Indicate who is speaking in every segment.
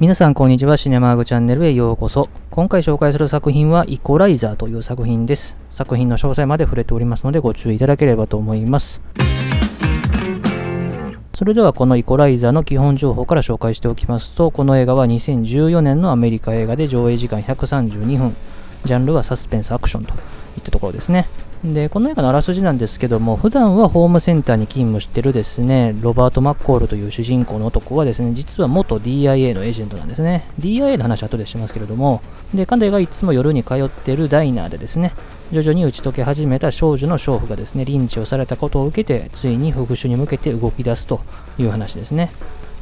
Speaker 1: 皆さんこんにちは。シネマーグチャンネルへようこそ。今回紹介する作品はイコライザーという作品です。作品の詳細まで触れておりますのでご注意いただければと思います。それではこのイコライザーの基本情報から紹介しておきますとこの映画は2014年のアメリカ映画で上映時間132分。ジャンルはサスペンスアクションといったところですね。で、この映画のあらすじなんですけども、普段はホームセンターに勤務してるですね、ロバート・マッコールという主人公の男はですね、実は元 DIA のエージェントなんですね。DIA の話は後でしますけれども、で、彼がいつも夜に通ってるダイナーでですね、徐々に打ち解け始めた少女の娼婦がですね、リンチをされたことを受けて、ついに復讐に向けて動き出すという話ですね。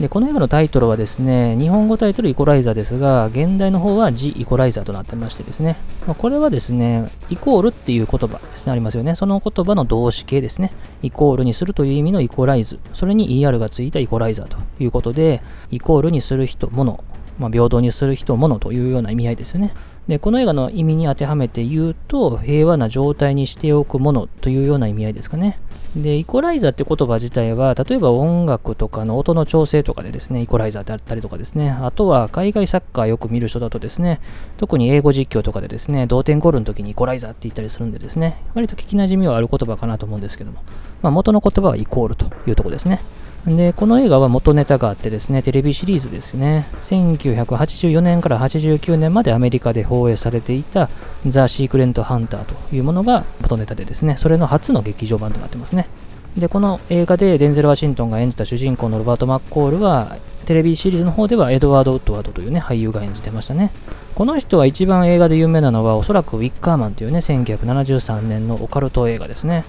Speaker 1: で、この映画のタイトルはですね、日本語タイトルイコライザーですが、現代の方はジ・イコライザーとなってましてですね、まあ、これはですね、イコールっていう言葉ですね、ありますよね。その言葉の動詞形ですね。イコールにするという意味のイコライズ。それに ER がついたイコライザーということで、イコールにする人、もの、まあ、平等にする人、ものというような意味合いですよね。で、この映画の意味に当てはめて言うと、平和な状態にしておくものというような意味合いですかね。で、イコライザーって言葉自体は、例えば音楽とかの音の調整とかでですね、イコライザーであったりとかですね、あとは海外サッカーよく見る人だとですね、特に英語実況とかでですね、同点ゴールの時にイコライザーって言ったりするんでですね、割と聞き馴染みはある言葉かなと思うんですけども、まあ、元の言葉はイコールというところですね。で、この映画は元ネタがあってですね、テレビシリーズですね、1984年から89年までアメリカで放映されていたザ・シークレント・ハンターというものが元ネタでですね、それの初の劇場版となってますね。で、この映画でデンゼル・ワシントンが演じた主人公のロバート・マッコールは、テレビシリーズの方ではエドワード・ウッドワードというね、俳優が演じてましたね。この人は一番映画で有名なのは、おそらくウィッカーマンというね、1973年のオカルト映画ですね。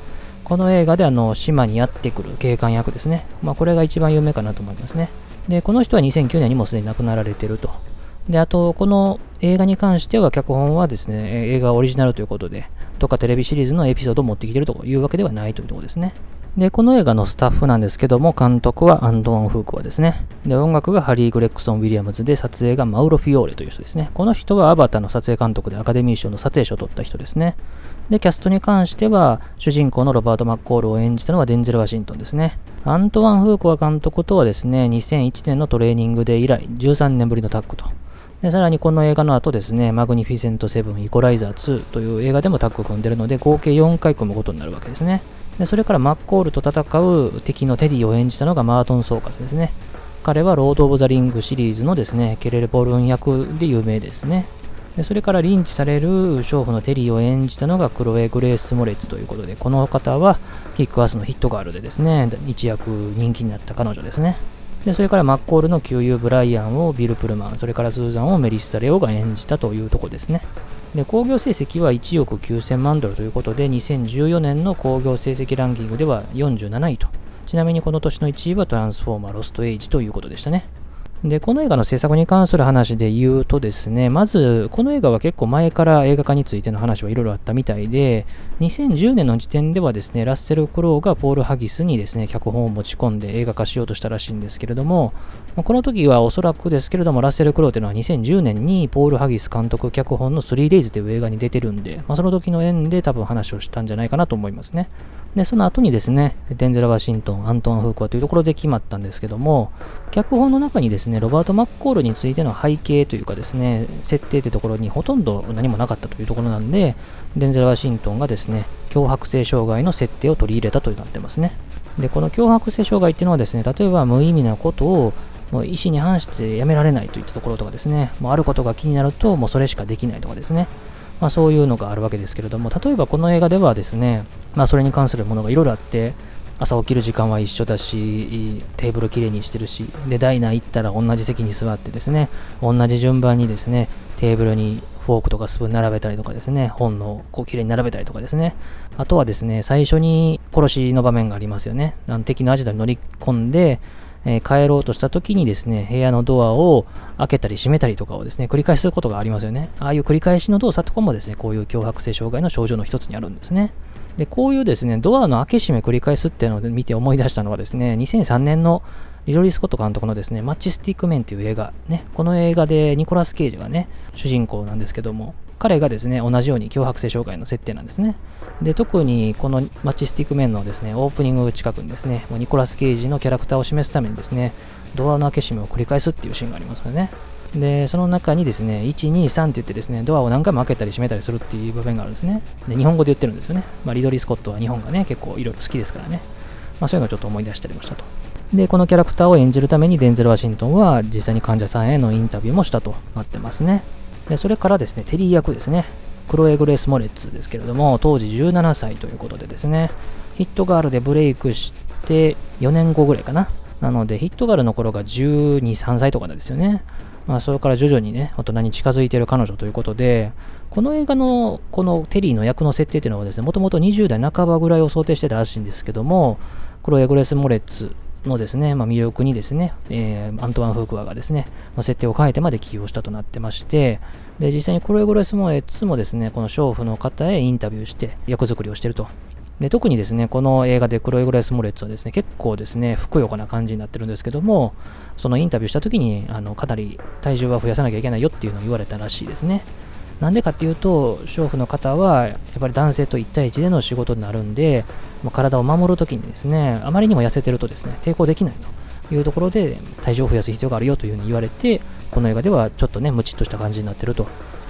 Speaker 1: この映画であの島にやってくる警官役ですね。まあ、これが一番有名かなと思いますね。で、この人は2009年にもすでに亡くなられてると。で、あと、この映画に関しては、脚本はですね、映画オリジナルということで、とかテレビシリーズのエピソードを持ってきてるというわけではないというところですね。で、この映画のスタッフなんですけども、監督はアンドワン・フークワですね。で、音楽がハリー・グレックソン・ウィリアムズで、撮影がマウロ・フィオーレという人ですね。この人はアバターの撮影監督でアカデミー賞の撮影賞を取った人ですね。で、キャストに関しては、主人公のロバート・マッコールを演じたのはデンゼル・ワシントンですね。アントワン・フーコア監督とはですね、2001年のトレーニング デイ以来、13年ぶりのタッグと。で、さらにこの映画の後ですね、マグニフィセント・セブン・イコライザー2という映画でもタッグを組んでるので、合計4回組むことになるわけですね。で、それからマッコールと戦う敵のテディを演じたのがマートン・ソーカスですね。彼はロード・オブ・ザ・リングシリーズのですね、ケレボルン役で有名ですね。でそれからリンチされる娼婦のテリーを演じたのがクロエ・グレース・モレッツということで、この方はキックアスのヒットガールでですね、一躍人気になった彼女ですね。で、それからマッコールの旧友ブライアンをビル・プルマン、それからスーザンをメリッサ・レオが演じたというとこですね。で、興行成績は1億9000万ドルということで、2014年の工業成績ランキングでは47位と。ちなみにこの年の1位はトランスフォーマー・ロスト・エイジということでしたね。で、この映画の制作に関する話で言うとですね、まず、この映画は結構前から映画化についての話はいろいろあったみたいで、2010年の時点ではですね、ラッセル・クロウがポール・ハギスにですね、脚本を持ち込んで映画化しようとしたらしいんですけれども、この時はおそらくですけれども、ラッセル・クロウというのは2010年にポール・ハギス監督脚本の 3days という映画に出てるんで、まあ、その時の縁で多分話をしたんじゃないかなと思いますね。で、その後にですね、デンゼル・ワシントン、アントン・フーコアというところで決まったんですけども、脚本の中にですね、ロバート・マッコールについての背景というかですね、設定というところにほとんど何もなかったというところなんで、デンゼル・ワシントンがですね、脅迫性障害の設定を取り入れたとなってますね。で、この脅迫性障害っていうのはですね、例えば無意味なことをもう意思に反してやめられないといったところとかですね、もうあることが気になると、もうそれしかできないとかですね、まあ、そういうのがあるわけですけれども、例えばこの映画ではですね、まあ、それに関するものがいろいろあって、朝起きる時間は一緒だし、テーブルきれいにしてるし、で、ダイナー行ったら同じ席に座ってですね、同じ順番にですね、テーブルにフォークとかスプーン並べたりとかですね、本のこう綺麗に並べたりとかですね、あとはですね、最初に殺しの場面がありますよねあの。敵のアジトに乗り込んで、え、帰ろうとした時にですね、部屋のドアを開けたり閉めたりとかをですね、繰り返すことがありますよね。ああいう繰り返しの動作とかもですね、こういう脅迫性障害の症状の一つにあるんですね。で、こういうですね、ドアの開け閉め繰り返すっていうのを見て思い出したのはですね、2003年のリロリー・スコット監督のですね、マッチスティックメンっていう映画、ね、この映画でニコラス・ケイジがね、主人公なんですけども、彼がですね、同じように脅迫性障害の設定なんですね。で、特にこのマッチスティックメンのですね、オープニング近くにですね、ニコラス・ケイジのキャラクターを示すためにですね、ドアの開け閉めを繰り返すっていうシーンがありますよね。で、その中にですね、1、2、3って言ってですね、ドアを何回も開けたり閉めたりするっていう場面があるんですね。で、日本語で言ってるんですよね。まあ、リドリー・スコットは日本がね、結構いろいろ好きですからね。まあ、そういうのをちょっと思い出したりもしたと。で、このキャラクターを演じるためにデンゼル・ワシントンは実際に患者さんへのインタビューもしたとなってますね。で、それからですね、テリー役ですね。クロエ・グレース・モレッツですけれども、当時17歳ということでですね、ヒットガールでブレイクして4年後ぐらいかな。なので、ヒットガールの頃が12、3歳とかなんですよね。まあ、それから徐々にね、大人に近づいている彼女ということで、この映画のこのテリーの役の設定っていうのはですね、もともと20代半ばぐらいを想定してたらしいんですけども、クロエ・グレス・モレッツのですね、まあ、魅力にですね、えー、アントワン・フークワがですね、まあ、設定を変えてまで起用したとなってまして、で、実際にクロエ・グレス・モレッツもですね、この娼婦の方へインタビューして役作りをしていると。で特にですね、この映画でクロエ・グレス・モレッツはですね、結構ですね、ふくよかな感じになってるんですけども、そのインタビューした時に、あの、かなり体重は増やさなきゃいけないよっていうのを言われたらしいですね。なんでかっていうと、娼婦の方は、やっぱり男性と1対1での仕事になるんで、体を守るときにですね、あまりにも痩せてるとですね、抵抗できないというところで、体重を増やす必要があるよというふうに言われて、この映画ではちょっとね、ムチっとした感じになってると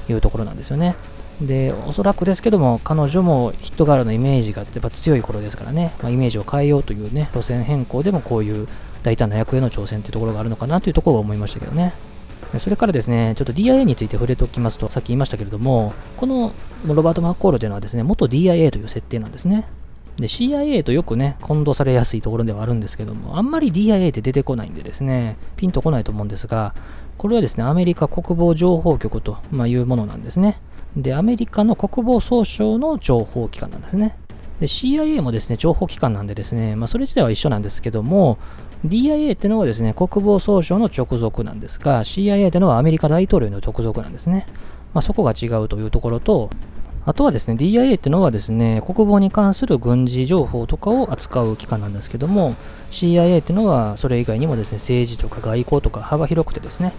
Speaker 1: いうところなんですよね。で、おそらくですけども、彼女もヒットガールのイメージがやっぱ強い頃ですからね、まあ、イメージを変えようというね、路線変更でもこういう大胆な役への挑戦っていうところがあるのかなというところを思いましたけどね。それからですね、ちょっと DIA について触れておきますと、さっき言いましたけれども、このロバート・マッコールというのはですね、元 DIA という設定なんですね。で、CIA とよくね、混同されやすいところではあるんですけども、あんまり DIA って出てこないんでですね、ピンとこないと思うんですが、これはですね、アメリカ国防情報局というものなんですね。で、アメリカの国防総省の情報機関なんですね。で、CIA もですね、情報機関なんでですね、まあ、それ自体は一緒なんですけども、DIA ってのはですね、国防総省の直属なんですが、CIA ってのはアメリカ大統領の直属なんですね。まあ、そこが違うというところと、あとはですね、DIA ってのはですね、国防に関する軍事情報とかを扱う機関なんですけども、CIA ってのはそれ以外にもですね、政治とか外交とか幅広くてですね、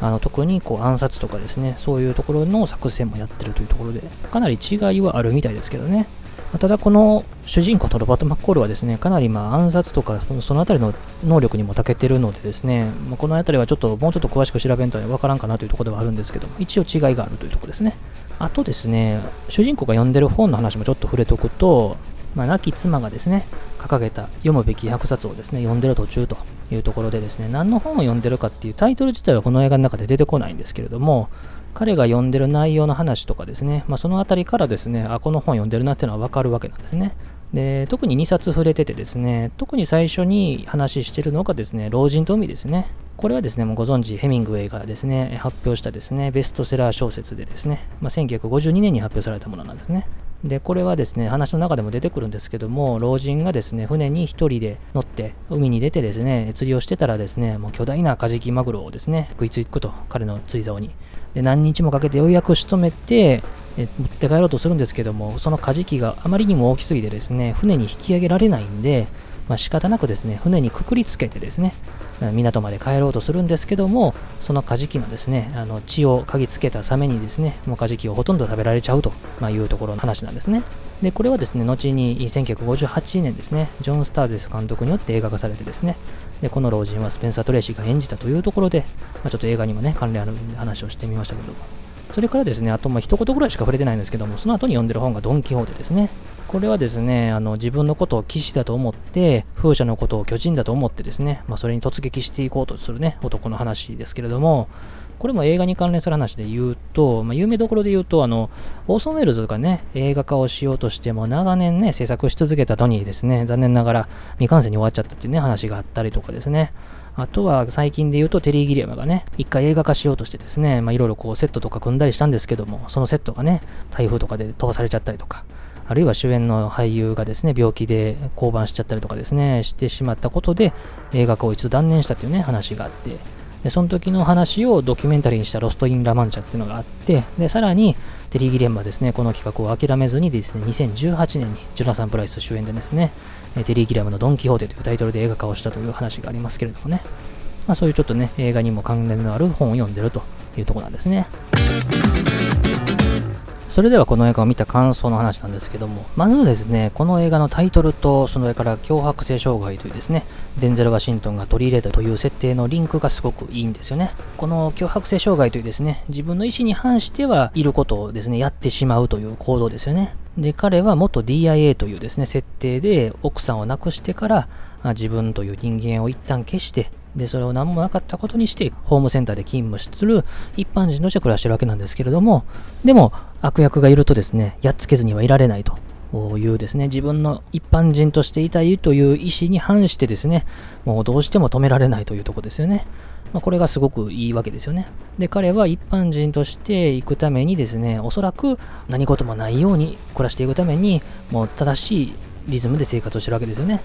Speaker 1: あの特にこう暗殺とかですね、そういうところの作戦もやってるというところで、かなり違いはあるみたいですけどね。ただこの主人公のロバート・マッコールはですね、かなりまあ暗殺とかそのあたりの能力にも長けてるのでですね、まあ、このあたりはちょっともうちょっと詳しく調べんとわからんかなというところではあるんですけども、一応違いがあるというところですね。あとですね、主人公が読んでる本の話もちょっと触れておくと、まあ、亡き妻がですね、掲げた読むべき100冊をですね、読んでる途中というところでですね、何の本を読んでるかっていうタイトル自体はこの映画の中で出てこないんですけれども、彼が読んでる内容の話とかですね、まあ、そのあたりからですね、あ、この本読んでるなっていうのはわかるわけなんですね。で、特に2冊触れててですね、特に最初に話してるのがですね、老人と海ですね。これはですね、もうご存知、ヘミングウェイがですね、発表したですね、ベストセラー小説でですね、まあ、1952年に発表されたものなんですね。で、これはですね、話の中でも出てくるんですけども、老人がですね、船に1人で乗って海に出てですね、釣りをしてたらですね、もう巨大なカジキマグロをですね、食いつくと、彼の釣り竿に。で、何日もかけてようやく仕留めて、え持って帰ろうとするんですけども、そのカジキがあまりにも大きすぎてですね、船に引き上げられないんで、まあ、仕方なくですね、船にくくりつけてですね、港まで帰ろうとするんですけども、そのカジキのですね、あの血を嗅ぎつけたサメにですね、もうカジキをほとんど食べられちゃうと、ま、いうところの話なんですね。で、これはですね、後に1958年ですね、ジョン・スターゼス監督によって映画化されてですね、で、この老人はスペンサー・トレイシーが演じたというところで、まあ、ちょっと映画にもね、関連ある話をしてみましたけども、それからですね、あとまあ一言ぐらいしか触れてないんですけども、その後に読んでる本がドン・キホーテですね。これはですね、あの自分のことを騎士だと思って、風車のことを巨人だと思ってですね、まあ、それに突撃していこうとするね、男の話ですけれども、これも映画に関連する話で言うと、まあ、有名どころで言うと、あの、オーソン・ウェルズがね、映画化をしようとしても長年ね、制作し続けた後にですね、残念ながら未完成に終わっちゃったっていうね、話があったりとかですね。あとは最近で言うとテリー・ギリアムがね、一回映画化しようとしてですね、まあいろいろこうセットとか組んだりしたんですけども、そのセットがね、台風とかで飛ばされちゃったりとか、あるいは主演の俳優がですね、病気で降板しちゃったりとかですね、してしまったことで、映画化を一度断念したっていうね、話があって、でその時の話をドキュメンタリーにしたロスト・イン・ラ・マンチャっていうのがあって、で、さらに、テリー・ギリアムはですね、この企画を諦めずにですね、2018年にジョナサン・プライス主演でですね、テリー・ギレムのドン・キホーテというタイトルで映画化をしたという話がありますけれどもね、まあそういうちょっとね、映画にも関連のある本を読んでるというところなんですね。それではこの映画を見た感想の話なんですけども、まずですね、この映画のタイトルと、それから脅迫性障害というですね、デンゼル・ワシントンが取り入れたという設定のリンクがすごくいいんですよね。この脅迫性障害というですね、自分の意思に反してはいることをですね、やってしまうという行動ですよね。で、彼は元 DIA というですね、設定で奥さんを亡くしてから、自分という人間を一旦消して、で、それを何もなかったことにして、ホームセンターで勤務する一般人として暮らしてるわけなんですけれども、でも、悪役がいるとですね、やっつけずにはいられないと。いうですね、自分の一般人としていたいという意思に反してですね、もうどうしても止められないというとこですよね。まあ、これがすごくいいわけですよね。で、彼は一般人として行くためにですね、おそらく何事もないように暮らしていくために、もう正しいリズムで生活をしてるわけですよね。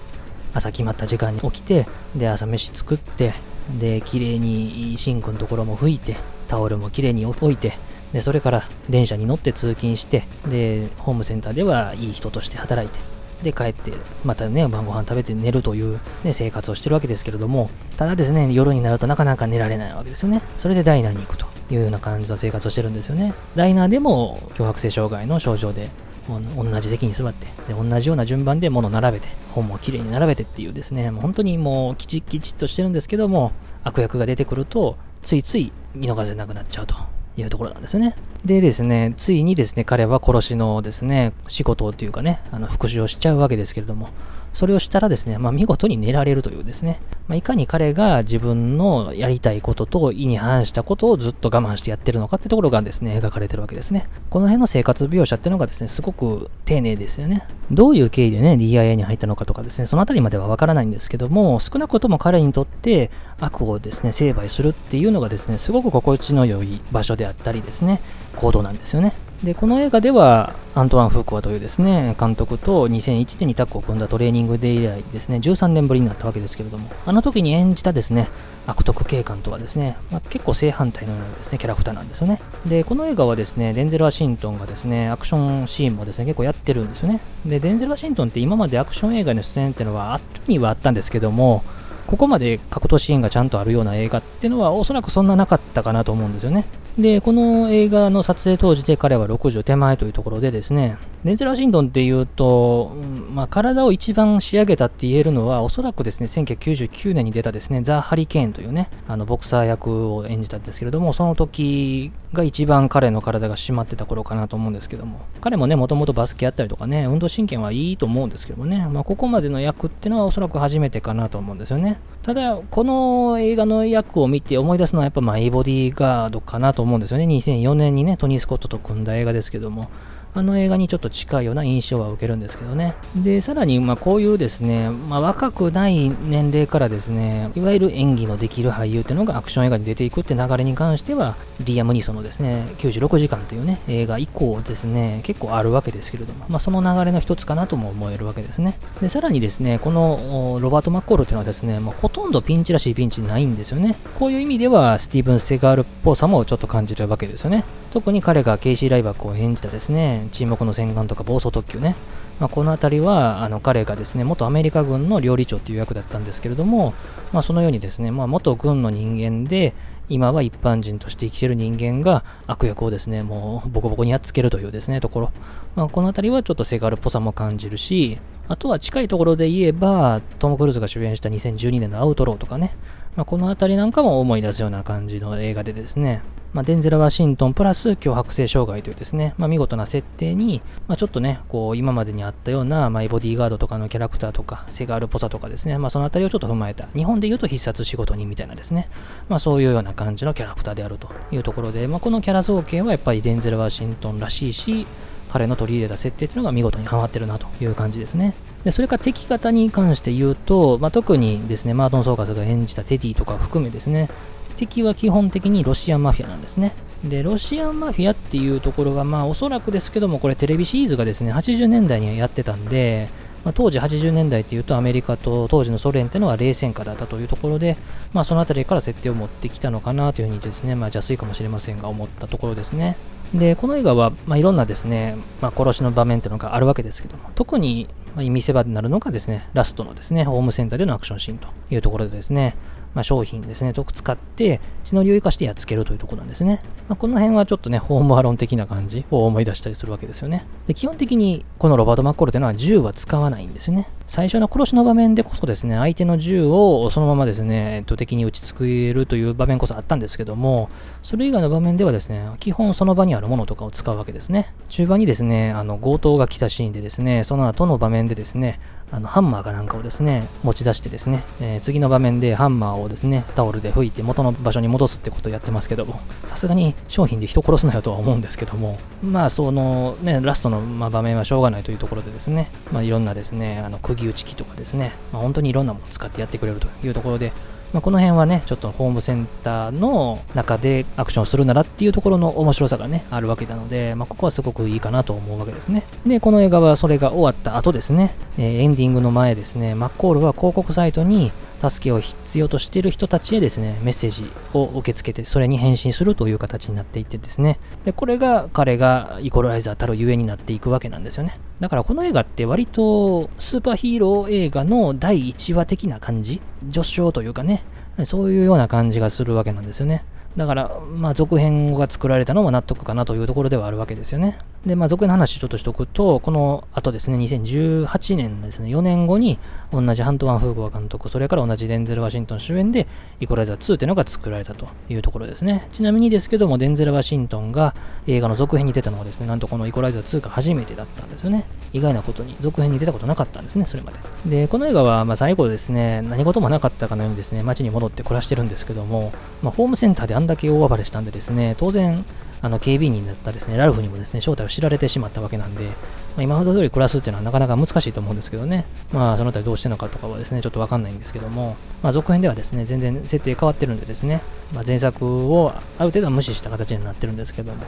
Speaker 1: 朝決まった時間に起きて、で、朝飯作って、で、綺麗にシンクのところも拭いて、タオルも綺麗に置いて、で、それから電車に乗って通勤して、で、ホームセンターではいい人として働いて、で、帰って、またね、晩ご飯食べて寝るという、ね、生活をしてるわけですけれども、ただですね、夜になるとなかなか寝られないわけですよね。それでダイナーに行くというような感じの生活をしてるんですよね。ダイナーでも脅迫性障害の症状で同じ席に座って、で、同じような順番で物を並べて、本もきれいに並べてっていうですね、もう本当にもうきちきちっとしてるんですけども、悪役が出てくると、ついつい見逃せなくなっちゃうというところなんですよね。でですね、ついにですね、彼は殺しのですね、仕事というかね、あの復讐をしちゃうわけですけれども、それをしたらですね、まあ、見事に寝られるというですね、まあ、いかに彼が自分のやりたいことと意に反したことをずっと我慢してやってるのかってところがですね、描かれてるわけですね。この辺の生活描写っていうのがですね、すごく丁寧ですよね。どういう経緯でね、DIA に入ったのかとかですね、そのあたりまではわからないんですけども、少なくとも彼にとって悪をですね、成敗するっていうのがですね、すごく心地の良い場所であったりですね、行動なんですよね。で、この映画では、アントワン・フーコアというですね、監督と2001年にタッグを組んだトレーニングで以来ですね、13年ぶりになったわけですけれども、あの時に演じたですね、悪徳警官とはですね、まあ、結構正反対のようなですね、キャラクターなんですよね。で、この映画はですね、デンゼル・ワシントンがですね、アクションシーンもですね、結構やってるんですよね。で、デンゼル・ワシントンって今までアクション映画の出演っていうのはあったにはあったんですけども、ここまで格闘シーンがちゃんとあるような映画っていうのはおそらくそんななかったかなと思うんですよね。で、この映画の撮影当時で彼は60手前というところでですね、デンゼル・ワシントンっていうと、まあ、体を一番仕上げたって言えるのは、おそらくですね、1999年に出たですね、ザ・ハリケーンというね、あのボクサー役を演じたんですけれども、その時が一番彼の体が締まってた頃かなと思うんですけども、彼もね、もともとバスケやったりとかね、運動神経はいいと思うんですけどもね、まあ、ここまでの役っていうのはおそらく初めてかなと思うんですよね。ただ、この映画の役を見て思い出すのはやっぱマイボディーガードかなと思うんですよね。2004年にね、トニー・スコットと組んだ映画ですけども、あの映画にちょっと近いような印象は受けるんですけどね。で、さらに、ま、こういうですね、まあ、若くない年齢からですね、いわゆる演技のできる俳優っていうのがアクション映画に出ていくって流れに関しては、リアム・ニソのですね、96時間というね、映画以降ですね、結構あるわけですけれども、まあ、その流れの一つかなとも思えるわけですね。で、さらにですね、このロバート・マッコールっていうのはですね、まあ、ほとんどピンチらしいピンチないんですよね。こういう意味では、スティーブン・セガールっぽさもちょっと感じるわけですよね。特に彼がケイシー・ライバックを演じたですね、沈黙の戦艦とか暴走特急ね、まあ、この辺りはあの彼がですね、元アメリカ軍の料理長っていう役だったんですけれども、まあ、そのようにですね、まあ、元軍の人間で、今は一般人として生きてる人間が悪役をですね、もうボコボコにやっつけるというですね、ところ。まあ、この辺りはちょっとセガールっぽさも感じるし、あとは近いところで言えば、トム・クルーズが主演した2012年のアウトローとかね、まあ、この辺りなんかも思い出すような感じの映画でですね、まあ、デンゼル・ワシントンプラス脅迫性障害というですね、まあ、見事な設定に、まあ、ちょっとね、こう今までにあったようなマイボディーガードとかのキャラクターとか、セガールっぽさとかですね、まあ、そのあたりをちょっと踏まえた、日本で言うと必殺仕事人みたいなですね、まあ、そういうような感じのキャラクターであるというところで、まあ、このキャラ造形はやっぱりデンゼル・ワシントンらしいし、彼の取り入れた設定っていうのが見事にハマってるなという感じですね。で、それから敵方に関して言うと、まあ、特にですね、マートン・ソーカスが演じたテディとか含めですね、敵は基本的にロシアンマフィアなんですね。で、ロシアンマフィアっていうところは、まあおそらくですけども、これテレビシリーズがですね、80年代にやってたんで、まあ、当時80年代っていうとアメリカと当時のソ連っていうのは冷戦下だったというところで、まあそのあたりから設定を持ってきたのかなというふうにですね、まあ邪推かもしれませんが思ったところですね。で、この映画は、まあ、いろんなですね、まあ、殺しの場面っていうのがあるわけですけども、特に、ま、見せ場になるのがですね、ラストのですね、ホームセンターでのアクションシーンというところでですね、まあ、商品ですね、と使って血のりを生かしてやっつけるというところなんですね。まあ、この辺はちょっとね、ホームアロン的な感じを思い出したりするわけですよね。で基本的にこのロバート・マッコールというのは銃は使わないんですよね。最初の殺しの場面でこそですね、相手の銃をそのままですね、えっと、敵に撃ちつけるという場面こそあったんですけども、それ以外の場面ではですね、基本その場にあるものとかを使うわけですね。中盤にですね、あの強盗が来たシーンでですね、その後の場面でですね、あのハンマーかなんかをですね、持ち出してですね、えー、次の場面でハンマーをですね、タオルで拭いて元の場所に戻すってことをやってますけども、さすがに商品で人殺すなよとは思うんですけども、まあそのね、ラストの、ま、場面はしょうがないというところでですね、まあいろんなですね、あの釘打ち機とかですね、まあ本当にいろんなものを使ってやってくれるというところで、まあ、この辺はね、ちょっとホームセンターの中でアクションするならっていうところの面白さがね、あるわけなので、まあ、ここはすごくいいかなと思うわけですね。で、この映画はそれが終わった後ですね、えー、エンディングの前ですね、マッコールは広告サイトに助けを必要としている人たちへですね、メッセージを受け付けて、それに返信するという形になっていてですね、で、これが彼がイコライザーたるゆえになっていくわけなんですよね。だからこの映画って割とスーパーヒーロー映画の第1話的な感じ序章というかね、そういうような感じがするわけなんですよね。だから、まあ、続編が作られたのも納得かなというところではあるわけですよね。で、まあ、続編の話ちょっとしておくと、この後ですね、2018年ですね、4年後に、同じハントワン・フーゴア監督、それから同じデンゼル・ワシントン主演で、イコライザー2というのが作られたというところですね。ちなみにですけども、デンゼル・ワシントンが映画の続編に出たのはですね、なんとこのイコライザー2が初めてだったんですよね。意外なことに、続編に出たことなかったんですね、それまで。で、この映画は、まあ、最後ですね、何事もなかったかのようにですね、街に戻って暮らしてるんですけども、まあ、ホームセンターであんんだけ大暴れしたんでですね、当然、あの警備員になったですね、ラルフにもですね、正体を知られてしまったわけなんで、まあ、今ほど通り暮らすっていうのはなかなか難しいと思うんですけどね、まあその辺りどうしてるのかとかはですね、ちょっとわかんないんですけども、まあ続編ではですね、全然設定変わってるんでですね、まあ、前作をある程度は無視した形になってるんですけども、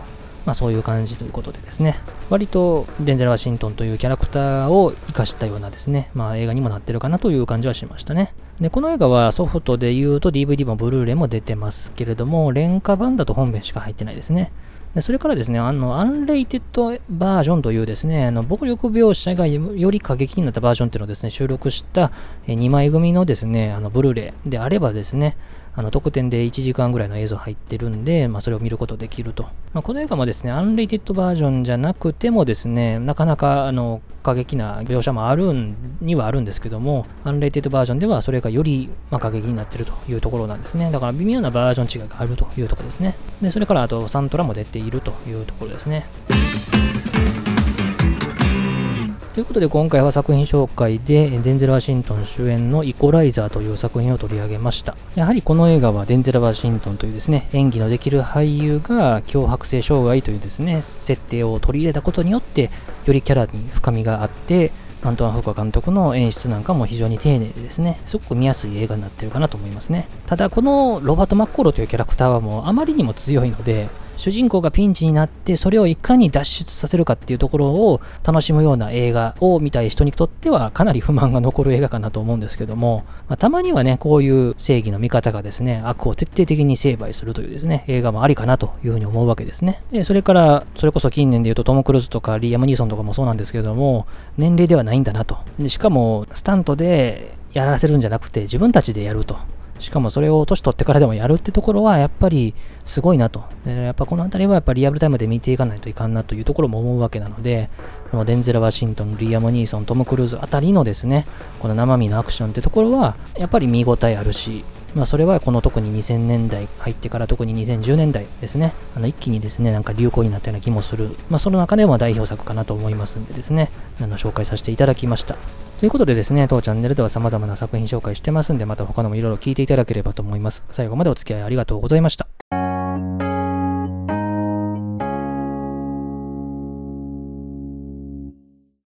Speaker 1: まあそういう感じということでですね、割とデンゼル・ワシントンというキャラクターを生かしたようなですね、まあ映画にもなってるかなという感じはしましたね。で、この映画はソフトで言うと DVD もブルーレイも出てますけれども、廉価版だと本編しか入ってないですね。でそれからですね、あの、アンレイテッドバージョンというですね、あの、暴力描写がより過激になったバージョンっていうのをですね、収録した2枚組のですね、あの、ブルーレイであればですね、あの特典で1時間ぐらいの映像入ってるんで、まあ、それを見ることできると。まあ、この映画もですね、アンレイテッドバージョンじゃなくてもですね、なかなかあの過激な描写もあるんにはあるんですけども、アンレイテッドバージョンではそれがより、まあ、過激になってるというところなんですね。だから微妙なバージョン違いがあるというところですね。で、それからあとサントラも出ているというところですね。ということで今回は作品紹介でデンゼル・ワシントン主演のイコライザーという作品を取り上げました。やはりこの映画はデンゼル・ワシントンというですね、演技のできる俳優が強迫性障害というですね、設定を取り入れたことによってよりキャラに深みがあってアントワン・フーカ監督の演出なんかも非常に丁寧でですね、すごく見やすい映画になってるかなと思いますね。ただ、このロバート・マッコーロというキャラクターはもうあまりにも強いので、主人公がピンチになってそれをいかに脱出させるかっていうところを楽しむような映画を見たい人にとってはかなり不満が残る映画かなと思うんですけども、まあ、たまにはね、こういう正義の味方がですね、悪を徹底的に成敗するというですね、映画もありかなというふうに思うわけですね。で、それから、それこそ近年で言うとトム・クルーズとかリーアム・ニーソンとかもそうなんですけども、年齢ではないんだなと。でしかも、スタントでやらせるんじゃなくて自分たちでやると。しかもそれを年取ってからでもやるってところはやっぱりすごいなと。やっぱこの辺りはやっぱリアルタイムで見ていかないといかんなというところも思うわけなので、このデンゼル・ワシントン、リアム・ニーソン、トム・クルーズあたりのですね、この生身のアクションってところはやっぱり見応えあるし、まあ、それはこの特に2000年代入ってから特に2010年代ですね、あの一気にですね、なんか流行になったような気もする、まあ、その中でも代表作かなと思いますんでですね、あの紹介させていただきました。ということでですね、当チャンネルでは様々な作品紹介してますんで、また他のもいろいろ聞いていただければと思います。最後までお付き合いありがとうございました。